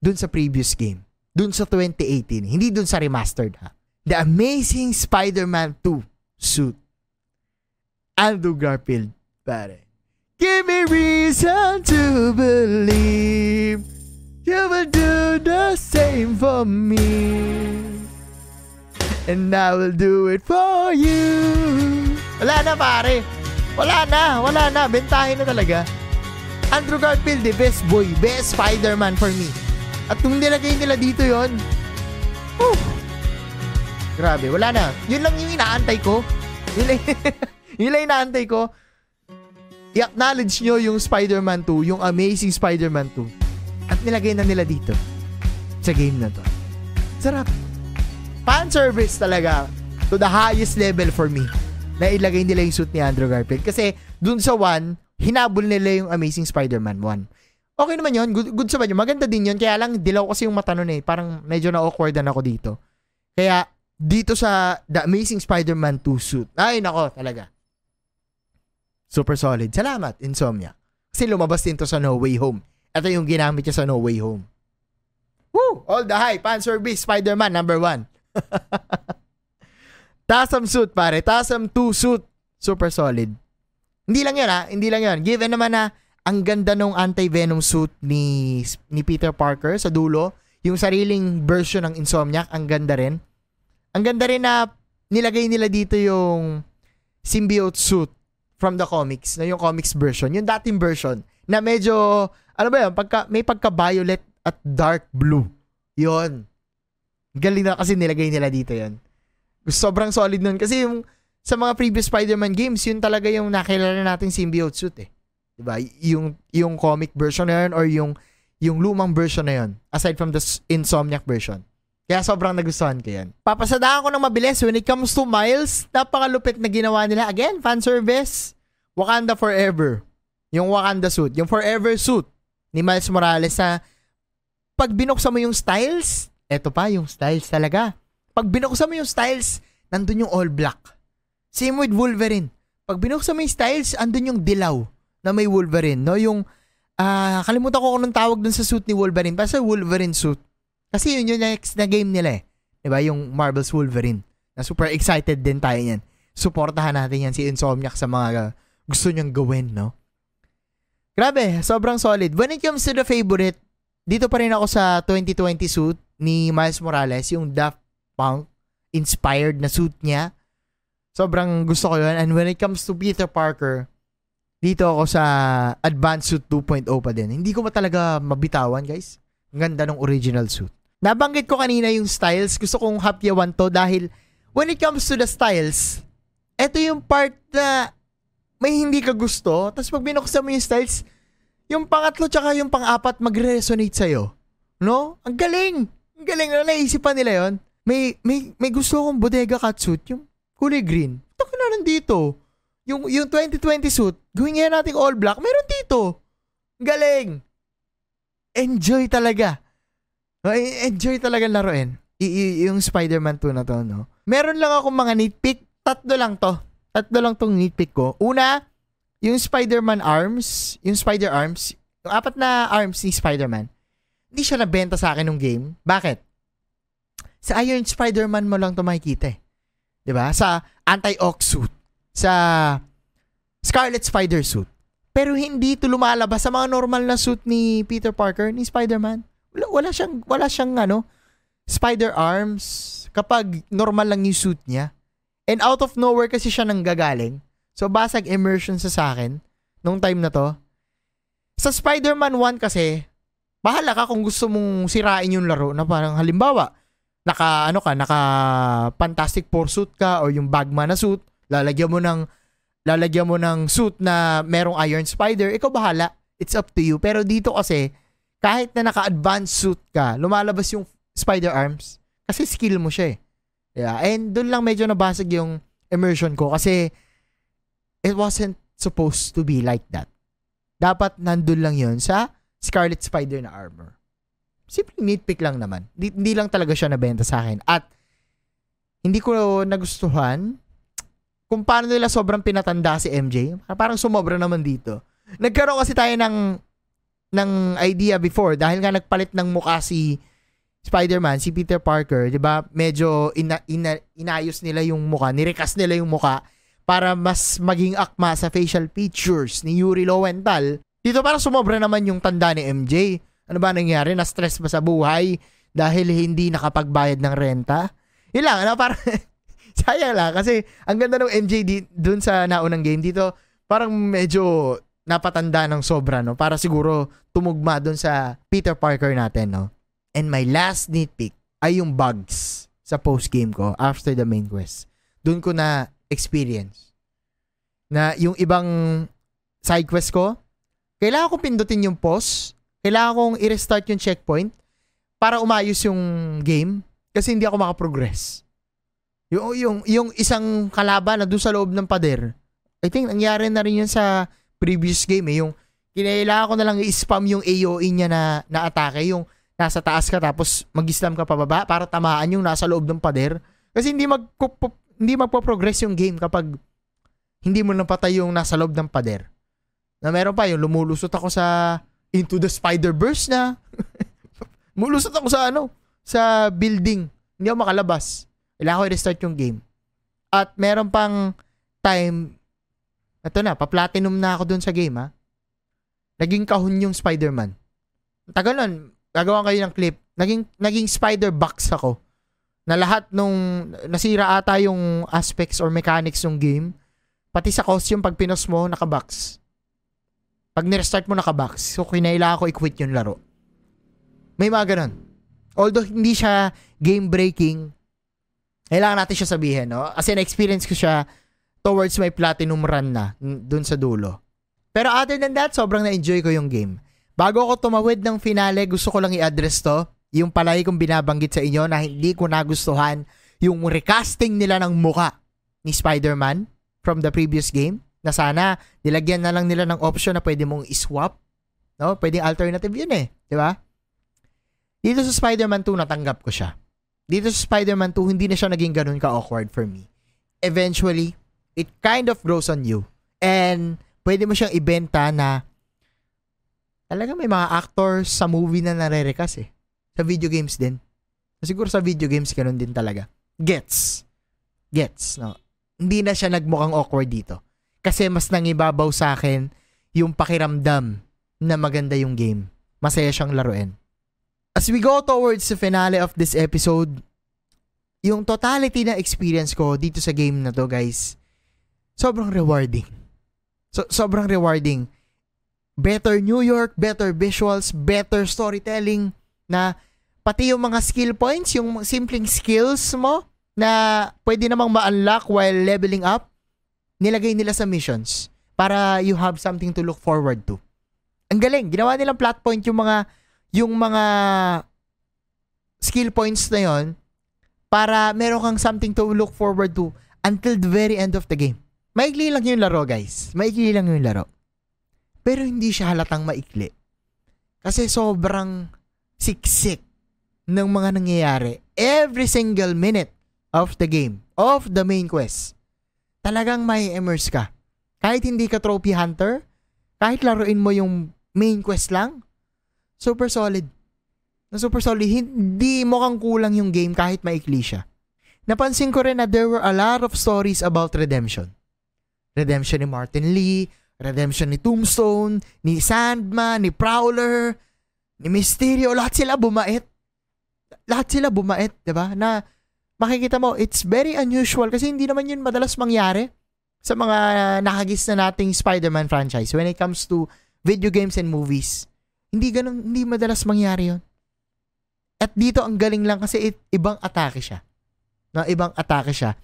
dun sa previous game. Dun sa 2018. Hindi dun sa remastered ha. The Amazing Spider-Man 2 suit. Andrew Garfield, pare. Give me reason to believe you will do the same for me. And I will do it for you. Wala na pare. Wala na, wala na. Bentahin na talaga. Andrew Garfield, the best boy, best Spider-Man for me. At kung nilagay nila dito yon, whew, grabe, wala na. Yun lang yung inaantay ko. Yun lang, yun lang inaantay ko. I-acknowledge nyo yung Spider-Man 2, yung Amazing Spider-Man 2. At nilagay na nila dito sa game na to. Sarap. Fan service talaga to the highest level for me na ilagay nila yung suit ni Andrew Garfield. Kasi dun sa 1, hinabol nila yung Amazing Spider-Man 1. Okay naman yun. Good, good sa banyo. Maganda din yun. Kaya lang, dilaw kasi yung mata nun eh. Parang medyo na-awkwardan ako dito. Kaya, dito sa The Amazing Spider-Man 2 suit, ay nako talaga. Super solid. Salamat, Insomnia. Kasi lumabas din to sa No Way Home. Ito yung ginamit niya sa No Way Home. Woo! All the hype. Fan service. Spider-Man number one. Tasam suit, pare. Tasam 2 suit. Super solid. Hindi lang yun, ha? Hindi lang yun. Given naman na ang ganda nung anti-venom suit ni, ni Peter Parker sa dulo. Yung sariling version ng Insomniac, ang ganda rin. Ang ganda rin na nilagay nila dito yung symbiote suit from the comics, na yung comics version, yung dating version, na medyo, ano ba yun, pagka, may pagka-violet at dark blue. Yon. Galing na kasi nilagay nila dito yon. Sobrang solid nun. Kasi yung sa mga previous Spider-Man games, yun talaga yung nakilala nating symbiote suit eh. Diba? Yung, yung comic version na yun or yung, yung lumang version na yun. Aside from the Insomniac version. Kaya sobrang nagustuhan ko yan. Papasadahan ko ng mabilis when it comes to Miles, napakalupit na ginawa nila. Again, fan service. Wakanda Forever. Yung Wakanda suit. Yung Forever suit ni Miles Morales na pag binuksan mo yung styles, eto pa yung styles talaga. Pag binuksan mo yung styles, nandun yung all black. Same with Wolverine. Pag binuksan mo yung styles, andun yung dilaw na may Wolverine. No? Yung, uh, kalimutan ko kung tawag dun sa suit ni Wolverine. Basta Wolverine suit. Kasi yun yung next na game nila eh. Diba? Yung Marvel's Wolverine. Na super excited din tayo yan. Suportahan natin yan si Insomniac sa mga gusto niyang gawin, no? Grabe, sobrang solid. When it comes to the favorite, dito pa rin ako sa 2020 suit ni Miles Morales, yung Daft Punk inspired na suit niya. Sobrang gusto ko yun. And when it comes to Peter Parker, dito ako sa Advanced Suit 2.0 pa din. Hindi ko ba talaga mabitawan, guys? Ang ganda ng original suit. Nabanggit ko kanina yung styles. Gusto kong hapyawan to dahil when it comes to the styles, eto yung part na may hindi ka gusto. Tapos pag binuksan mo yung styles, yung pangatlo tsaka yung pang-apat mag-resonate sa'yo. No? Ang galing! Ang galing na naisipan nila yon. May, may, may gusto akong bodega catsuit, yung kulay green. Ito na nandito. Yung, yung 2020 suit, gawin nga natin all black, meron dito. Galing! Enjoy talaga. Enjoy talaga laruin. I- i- yung Spider-Man 2 na to, no? Meron lang akong mga nitpick. Tatlo lang to. Tatlo lang tong nitpick ko. Una, yung Spider-Man arms, yung Spider arms, yung apat na arms ni Spider-Man, hindi siya nabenta sa akin ng game. Bakit? Sa Iron Spider-Man mo lang to makikita eh. 'Di ba? Sa anti-ox suit, sa Scarlet Spider suit. Pero hindi ito lumalabas sa mga normal na suit ni Peter Parker, ni Spider-Man. Wala, wala siyang wala siyang ano, spider arms kapag normal lang yung suit niya. And out of nowhere kasi siya nang gagaling. So, basag immersion sa sa akin nung time na to. Sa Spider-Man 1 kasi, bahala ka kung gusto mong sirain yung laro na parang halimbawa, naka ano ka, naka Fantastic Four suit ka or yung Bagman na suit, lalagyan mo ng lalagyan mo ng suit na merong Iron Spider, ikaw bahala. It's up to you. Pero dito kasi, kahit na naka-advanced suit ka, lumalabas yung spider arms kasi skill mo siya eh. Yeah, and doon lang medyo nabasag yung immersion ko kasi it wasn't supposed to be like that. Dapat nandun lang yon sa Scarlet Spider na armor. Simple nitpick lang naman. Hindi, hindi lang talaga siya nabenta sa akin. At hindi ko nagustuhan kung paano nila sobrang pinatanda si MJ. Parang sumobra naman dito. Nagkaroon kasi tayo ng ng idea before dahil nga nagpalit ng mukha si Spider-Man, si Peter Parker, 'di ba? Medyo ina, ina, inayos nila yung mukha, nirekas nila yung mukha para mas maging akma sa facial features ni Yuri Lowenthal. Dito para sumobra naman yung tanda ni MJ. Ano ba nangyari? Na-stress ba sa buhay dahil hindi nakapagbayad ng renta? Yun lang, ano, parang sayang lang kasi ang ganda ng MJ di, dun sa naunang game dito, parang medyo napatanda ng sobra, no? Para siguro tumugma dun sa Peter Parker natin, no? And my last nitpick ay yung bugs sa post-game ko after the main quest. Doon ko na experience. Na yung ibang side quest ko, kailangan kong pindutin yung pause, kailangan kong i-restart yung checkpoint para umayos yung game kasi hindi ako makaprogress. Yung, yung, yung isang kalaban na doon sa loob ng pader, I think nangyari na rin yun sa previous game eh, yung kinailangan ko na lang i-spam yung AOE niya na, na atake, yung nasa taas ka tapos mag-slam ka pababa para tamaan yung nasa loob ng pader. Kasi hindi mag hindi magpo-progress yung game kapag hindi mo napatay yung nasa loob ng pader. Na meron pa yung lumulusot ako sa Into the Spider-Verse na. Mulusot ako sa ano, sa building. Hindi ako makalabas. Kailangan ko i-restart yung game. At meron pang time, ito na, pa-platinum na ako dun sa game ha. Naging kahon yung Spider-Man. Tagal nun, gagawa kayo ng clip. Naging, naging Spider-Box ako. Na lahat nung, nasira ata yung aspects or mechanics ng game. Pati sa costume, pag pinos mo, nakabox. Pag nirestart mo, nakabox. So, kinailangan ko i-quit yung laro. May mga ganun. Although, hindi siya game-breaking, kailangan natin siya sabihin, no? As in, experience ko siya towards my platinum run na dun sa dulo. Pero other than that, sobrang na-enjoy ko yung game. Bago ako tumawid ng finale, gusto ko lang i-address to. Yung palagi kong binabanggit sa inyo na hindi ko nagustuhan yung recasting nila ng muka ni Spider-Man from the previous game. Na sana, nilagyan na lang nila ng option na pwede mong iswap. No? Pwedeng alternative yun eh. Di ba? Dito sa Spider-Man 2, natanggap ko siya dito sa Spider-Man 2, hindi na siya naging ganun ka-awkward for me. Eventually, it kind of grows on you. And pwede mo siyang ibenta na talaga may mga actors sa movie na nare-recast eh. Sa video games din. Siguro sa video games ganun din talaga. Gets. Gets. No? Hindi na siya nagmukhang awkward dito. Kasi mas nangibabaw sa akin yung pakiramdam na maganda yung game. Masaya siyang laruin as we go towards the finale of this episode, yung totality na experience ko dito sa game na to, guys, sobrang rewarding. So, sobrang rewarding. Better New York, better visuals, better storytelling na pati yung mga skill points, yung simpleng skills mo na pwede namang ma-unlock while leveling up, nilagay nila sa missions para you have something to look forward to. Ang galing. Ginawa nilang plot point yung mga yung mga skill points na yon para meron kang something to look forward to until the very end of the game. Maikli lang yung laro, guys. Maikli lang yung laro. Pero hindi siya halatang maikli. Kasi sobrang siksik ng mga nangyayari every single minute of the game, of the main quest. Talagang may immerse ka. Kahit hindi ka trophy hunter, kahit laruin mo yung main quest lang, super solid. Na super solid. Hindi mo kang kulang yung game kahit maikli siya. Napansin ko rin na there were a lot of stories about redemption. Redemption ni Martin Lee, redemption ni Tombstone, ni Sandman, ni Prowler, ni Mysterio, lahat sila bumait. Lahat sila bumait, 'di ba? Na makikita mo, it's very unusual kasi hindi naman 'yun madalas mangyari sa mga nakagis na nating Spider-Man franchise when it comes to video games and movies. Hindi ganun, hindi madalas mangyari yon. At dito ang galing lang kasi ibang atake siya. No, ibang atake siya.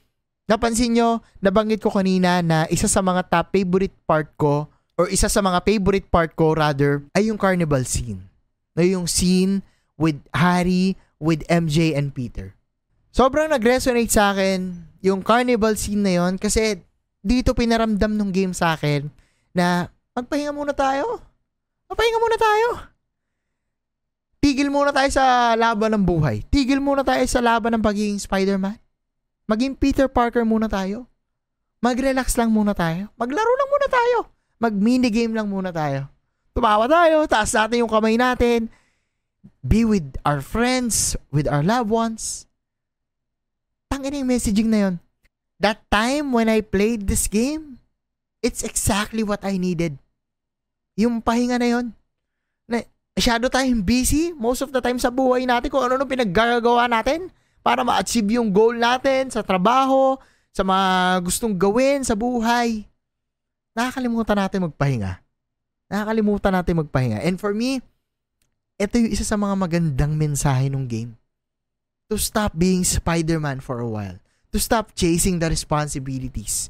Napansin nyo, nabanggit ko kanina na isa sa mga top favorite part ko or isa sa mga favorite part ko rather ay yung carnival scene. No, yung scene with Harry, with MJ and Peter. Sobrang nag-resonate sa akin yung carnival scene na yon kasi dito pinaramdam ng game sa akin na magpahinga muna tayo. Papahinga muna tayo. Tigil muna tayo sa laban ng buhay. Tigil muna tayo sa laban ng pagiging Spider-Man. Maging Peter Parker muna tayo. Mag-relax lang muna tayo. Maglaro lang muna tayo. Mag-minigame lang muna tayo. Tumawa tayo, taas natin yung kamay natin. Be with our friends, with our loved ones. Tangin yung messaging na yon. That time when I played this game, it's exactly what I needed. Yung pahinga na yon. Na, masyado tayong busy most of the time sa buhay natin kung ano-ano pinaggagawa natin para ma-achieve yung goal natin sa trabaho, sa mga gustong gawin sa buhay. Nakakalimutan natin magpahinga. Nakakalimutan natin magpahinga. And for me, ito yung isa sa mga magandang mensahe ng game. To stop being Spider-Man for a while. To stop chasing the responsibilities.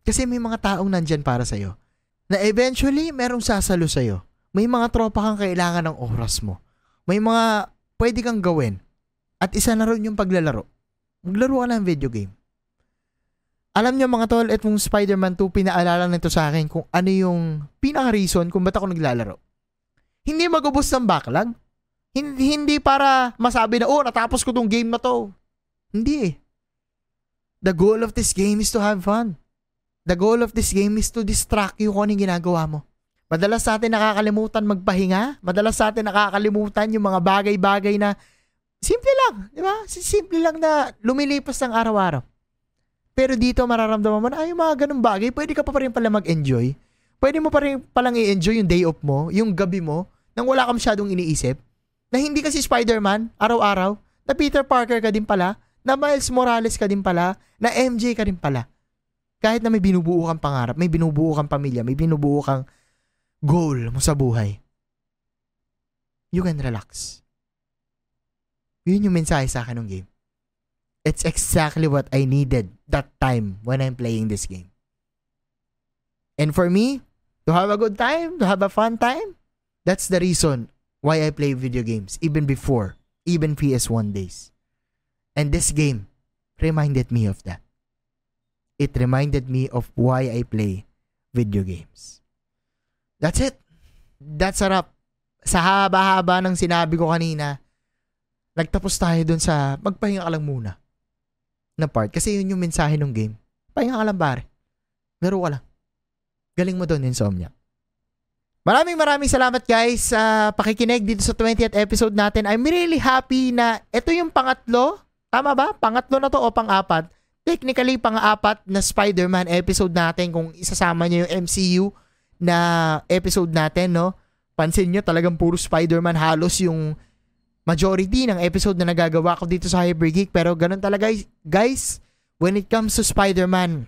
Kasi may mga taong nandyan para sa'yo na eventually merong sasalo sa'yo. May mga tropa kang kailangan ng oras mo. May mga pwede kang gawin. At isa na rin yung paglalaro. Maglaro ka ng video game. Alam niyo mga tol, itong Spider-Man 2, pinaalala nito sa akin kung ano yung pinaka-reason kung ba't ako naglalaro. Hindi magubos ng backlog. Hindi, hindi para masabi na, oh, natapos ko tong game na to. Hindi eh. The goal of this game is to have fun. The goal of this game is to distract you kung anong ginagawa mo. Madalas sa atin nakakalimutan magpahinga. Madalas sa atin nakakalimutan yung mga bagay-bagay na simple lang, di ba? Simple lang na lumilipas ng araw-araw. Pero dito mararamdaman mo na ay, mga ganung bagay, pwede ka pa, rin pala mag-enjoy. Pwede mo pa rin palang i-enjoy yung day off mo, yung gabi mo, nang wala ka masyadong iniisip. Na hindi kasi Spider-Man, araw-araw, na Peter Parker ka din pala, na Miles Morales ka din pala, na MJ ka din pala. Kahit na may binubuo kang pangarap, may binubuo kang pamilya, may binubuo kang goal mo sa buhay, you can relax. Yun yung mensahe sa akin ng game. It's exactly what I needed that time when I'm playing this game. And for me, to have a good time, to have a fun time, that's the reason why I play video games even before, even PS1 days. And this game reminded me of that. It reminded me of why I play video games. That's it. That's a wrap. Sa haba-haba ng sinabi ko kanina, nagtapos tayo dun sa magpahinga ka lang muna na part. Kasi yun yung mensahe ng game. Pahinga ka lang pare. Laro ka lang. Galing mo doon, Insomnia. Maraming maraming salamat guys sa pakikinig dito sa 20th episode natin. I'm really happy na ito yung pangatlo. Tama ba? Pangatlo na to o pang-apat? Technically, pang-apat na Spider-Man episode natin kung isasama niyo yung MCU na episode natin, no? Pansin nyo, talagang puro Spider-Man halos yung majority ng episode na nagagawa ko dito sa Hyper Geek. Pero ganun talaga, guys. When it comes to Spider-Man,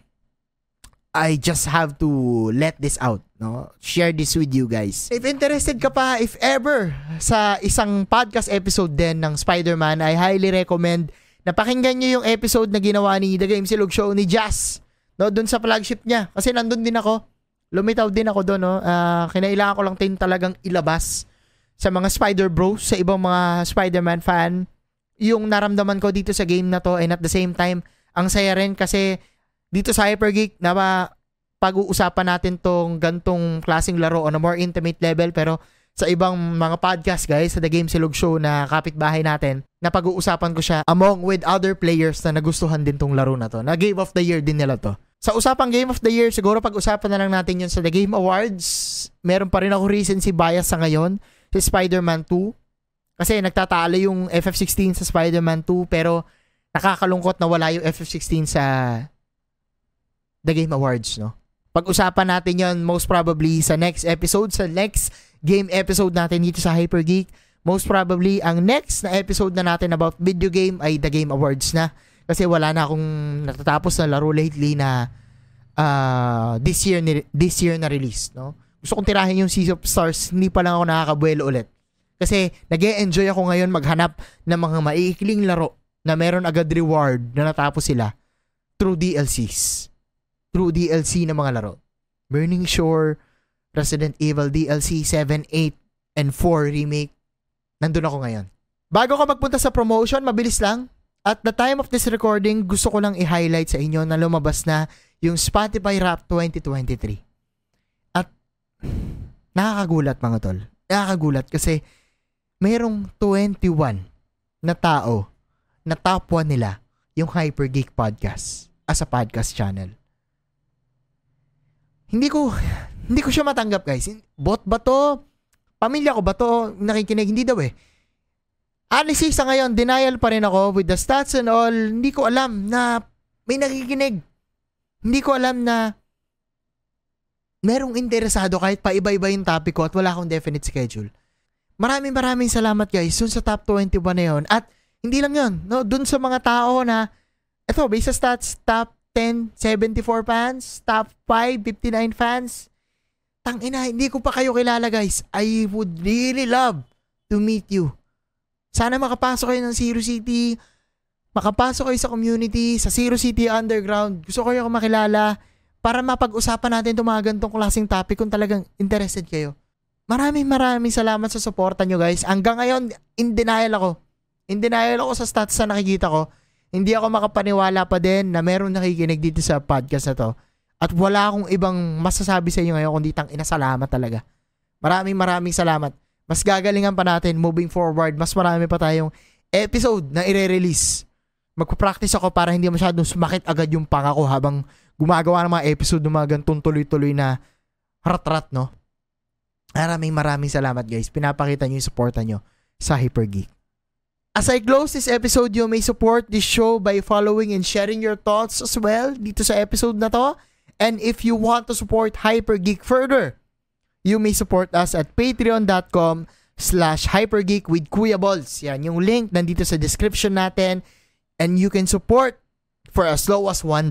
I just have to let this out, no? Share this with you guys. If interested ka pa, if ever, sa isang podcast episode din ng Spider-Man, I highly recommend na pakinggan nyo yung episode na ginawa ni The Game Silog Show ni Jazz, no? Doon sa flagship niya. Kasi nandun din ako lumitaw din ako doon, no? Uh, kinailangan ko lang din talagang ilabas sa mga Spider Bros, sa ibang mga Spider-Man fan, yung naramdaman ko dito sa game na to and at the same time, ang saya rin kasi dito sa Hypergeek na pag-uusapan natin tong gantong klaseng laro on a more intimate level pero sa ibang mga podcast guys sa The Game Silog Show na kapitbahay natin na pag-uusapan ko siya among with other players na nagustuhan din tong laro na to. Na Game of the Year din nila to. Sa usapang Game of the Year, siguro pag-usapan na lang natin yun sa The Game Awards. Meron pa rin ako recency bias sa ngayon sa Spider-Man 2. Kasi nagtatalo yung FF16 sa Spider-Man 2 pero nakakalungkot na wala yung FF16 sa The Game Awards, no? Pag-usapan natin yon most probably sa next episode, sa next game episode natin dito sa Hyper Geek. Most probably, ang next na episode na natin about video game ay The Game Awards na. Kasi wala na akong natatapos na laro lately na uh, this year ni, this year na release, no? Gusto kong tirahin yung Seas of Stars, hindi pa lang ako nakakabuelo ulit. Kasi nag enjoy ako ngayon maghanap ng mga maiikling laro na meron agad reward na natapos sila through DLCs. Through DLC na mga laro. Burning Shore, Resident Evil DLC 7, 8, and 4 remake. Nandun ako ngayon. Bago ka magpunta sa promotion, mabilis lang. At the time of this recording, gusto ko lang i-highlight sa inyo na lumabas na yung Spotify Rap 2023. At nakakagulat mga tol. Nakakagulat kasi mayroong 21 na tao na top 1 nila yung Hyper Geek Podcast as a podcast channel. Hindi ko hindi ko siya matanggap guys. Bot ba to? Pamilya ko ba to? Nakikinig? Hindi daw eh honestly sa ngayon, denial pa rin ako with the stats and all. Hindi ko alam na may nakikinig. Hindi ko alam na merong interesado kahit pa iba-iba yung topic ko at wala akong definite schedule. Maraming maraming salamat guys dun sa top 21 na yun. At hindi lang yun, no? dun sa mga tao na, eto, based sa stats, top 10, 74 fans, top 5, 59 fans. Tangina, hindi ko pa kayo kilala guys. I would really love to meet you. Sana makapasok kayo ng Zero City, makapasok kayo sa community, sa Zero City Underground. Gusto ko kayo makilala para mapag-usapan natin itong mga ganitong klaseng topic kung talagang interested kayo. Maraming maraming salamat sa suporta nyo guys. Hanggang ngayon, in denial ako. In denial ako sa stats na nakikita ko. Hindi ako makapaniwala pa din na meron nakikinig dito sa podcast na to. At wala akong ibang masasabi sa inyo ngayon kundi tang inasalamat talaga. Maraming maraming salamat mas gagalingan pa natin moving forward. Mas marami pa tayong episode na ire-release. Magpa-practice ako para hindi masyadong sumakit agad yung panga ko habang gumagawa ng mga episode ng mga gantong tuloy-tuloy na rat-rat, no? Maraming maraming salamat guys. Pinapakita nyo yung suporta nyo sa Hypergeek. As I close this episode, you may support this show by following and sharing your thoughts as well dito sa episode na to. And if you want to support Hypergeek further, you may support us at patreon.com slash hypergeek with Kuya Balls. Yan, yung link nandito sa description natin. And you can support for as low as $1.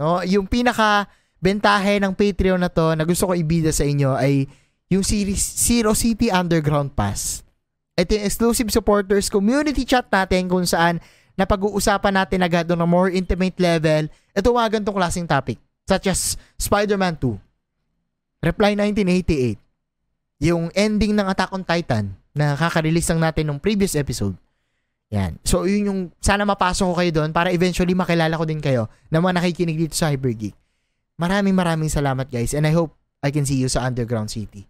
No? Yung pinaka bentahe ng Patreon na to na gusto ko ibida sa inyo ay yung series Zero City Underground Pass. Ito yung exclusive supporters community chat natin kung saan napag-uusapan natin agad on a more intimate level ito mga ganitong klaseng topic such as Spider-Man 2, Reply 1988, yung ending ng Attack on Titan na kaka-release lang natin nung previous episode. Yan. So, yun yung, sana mapasok ko kayo doon para eventually makilala ko din kayo na mga nakikinig dito sa Hypergeek. Maraming maraming salamat guys and I hope I can see you sa Underground City.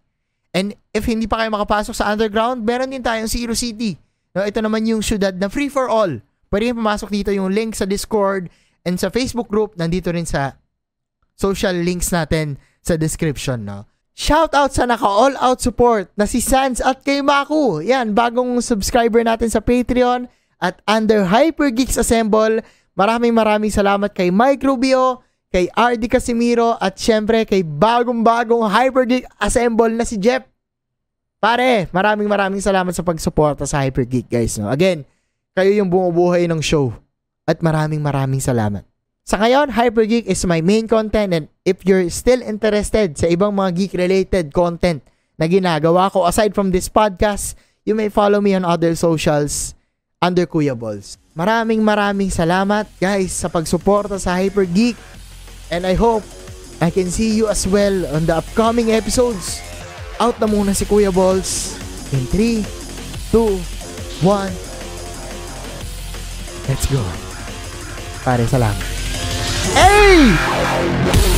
And if hindi pa kayo makapasok sa Underground, meron din tayong Zero City. No, ito naman yung syudad na free for all. Pwede kayo pumasok dito yung link sa Discord and sa Facebook group. Nandito rin sa social links natin sa description. No? Shout out sa naka all out support na si Sans at kay Maku. Yan, bagong subscriber natin sa Patreon at under Hypergeeks Assemble. Maraming maraming salamat kay Mike Rubio, kay RD Casimiro at syempre kay bagong-bagong Hypergeek Assemble na si Jeff. Pare, maraming maraming salamat sa pagsuporta sa Hypergeek guys. No? Again, kayo yung bumubuhay ng show at maraming maraming salamat. Sa ngayon, Hypergeek is my main content and if you're still interested sa ibang mga geek-related content na ginagawa ko aside from this podcast, you may follow me on other socials under Kuya Balls. Maraming maraming salamat guys sa pagsuporta sa Hypergeek and I hope I can see you as well on the upcoming episodes. Out na muna si Kuya Balls in 3, 2, 1. Let's go. Pare, salamat. Hey!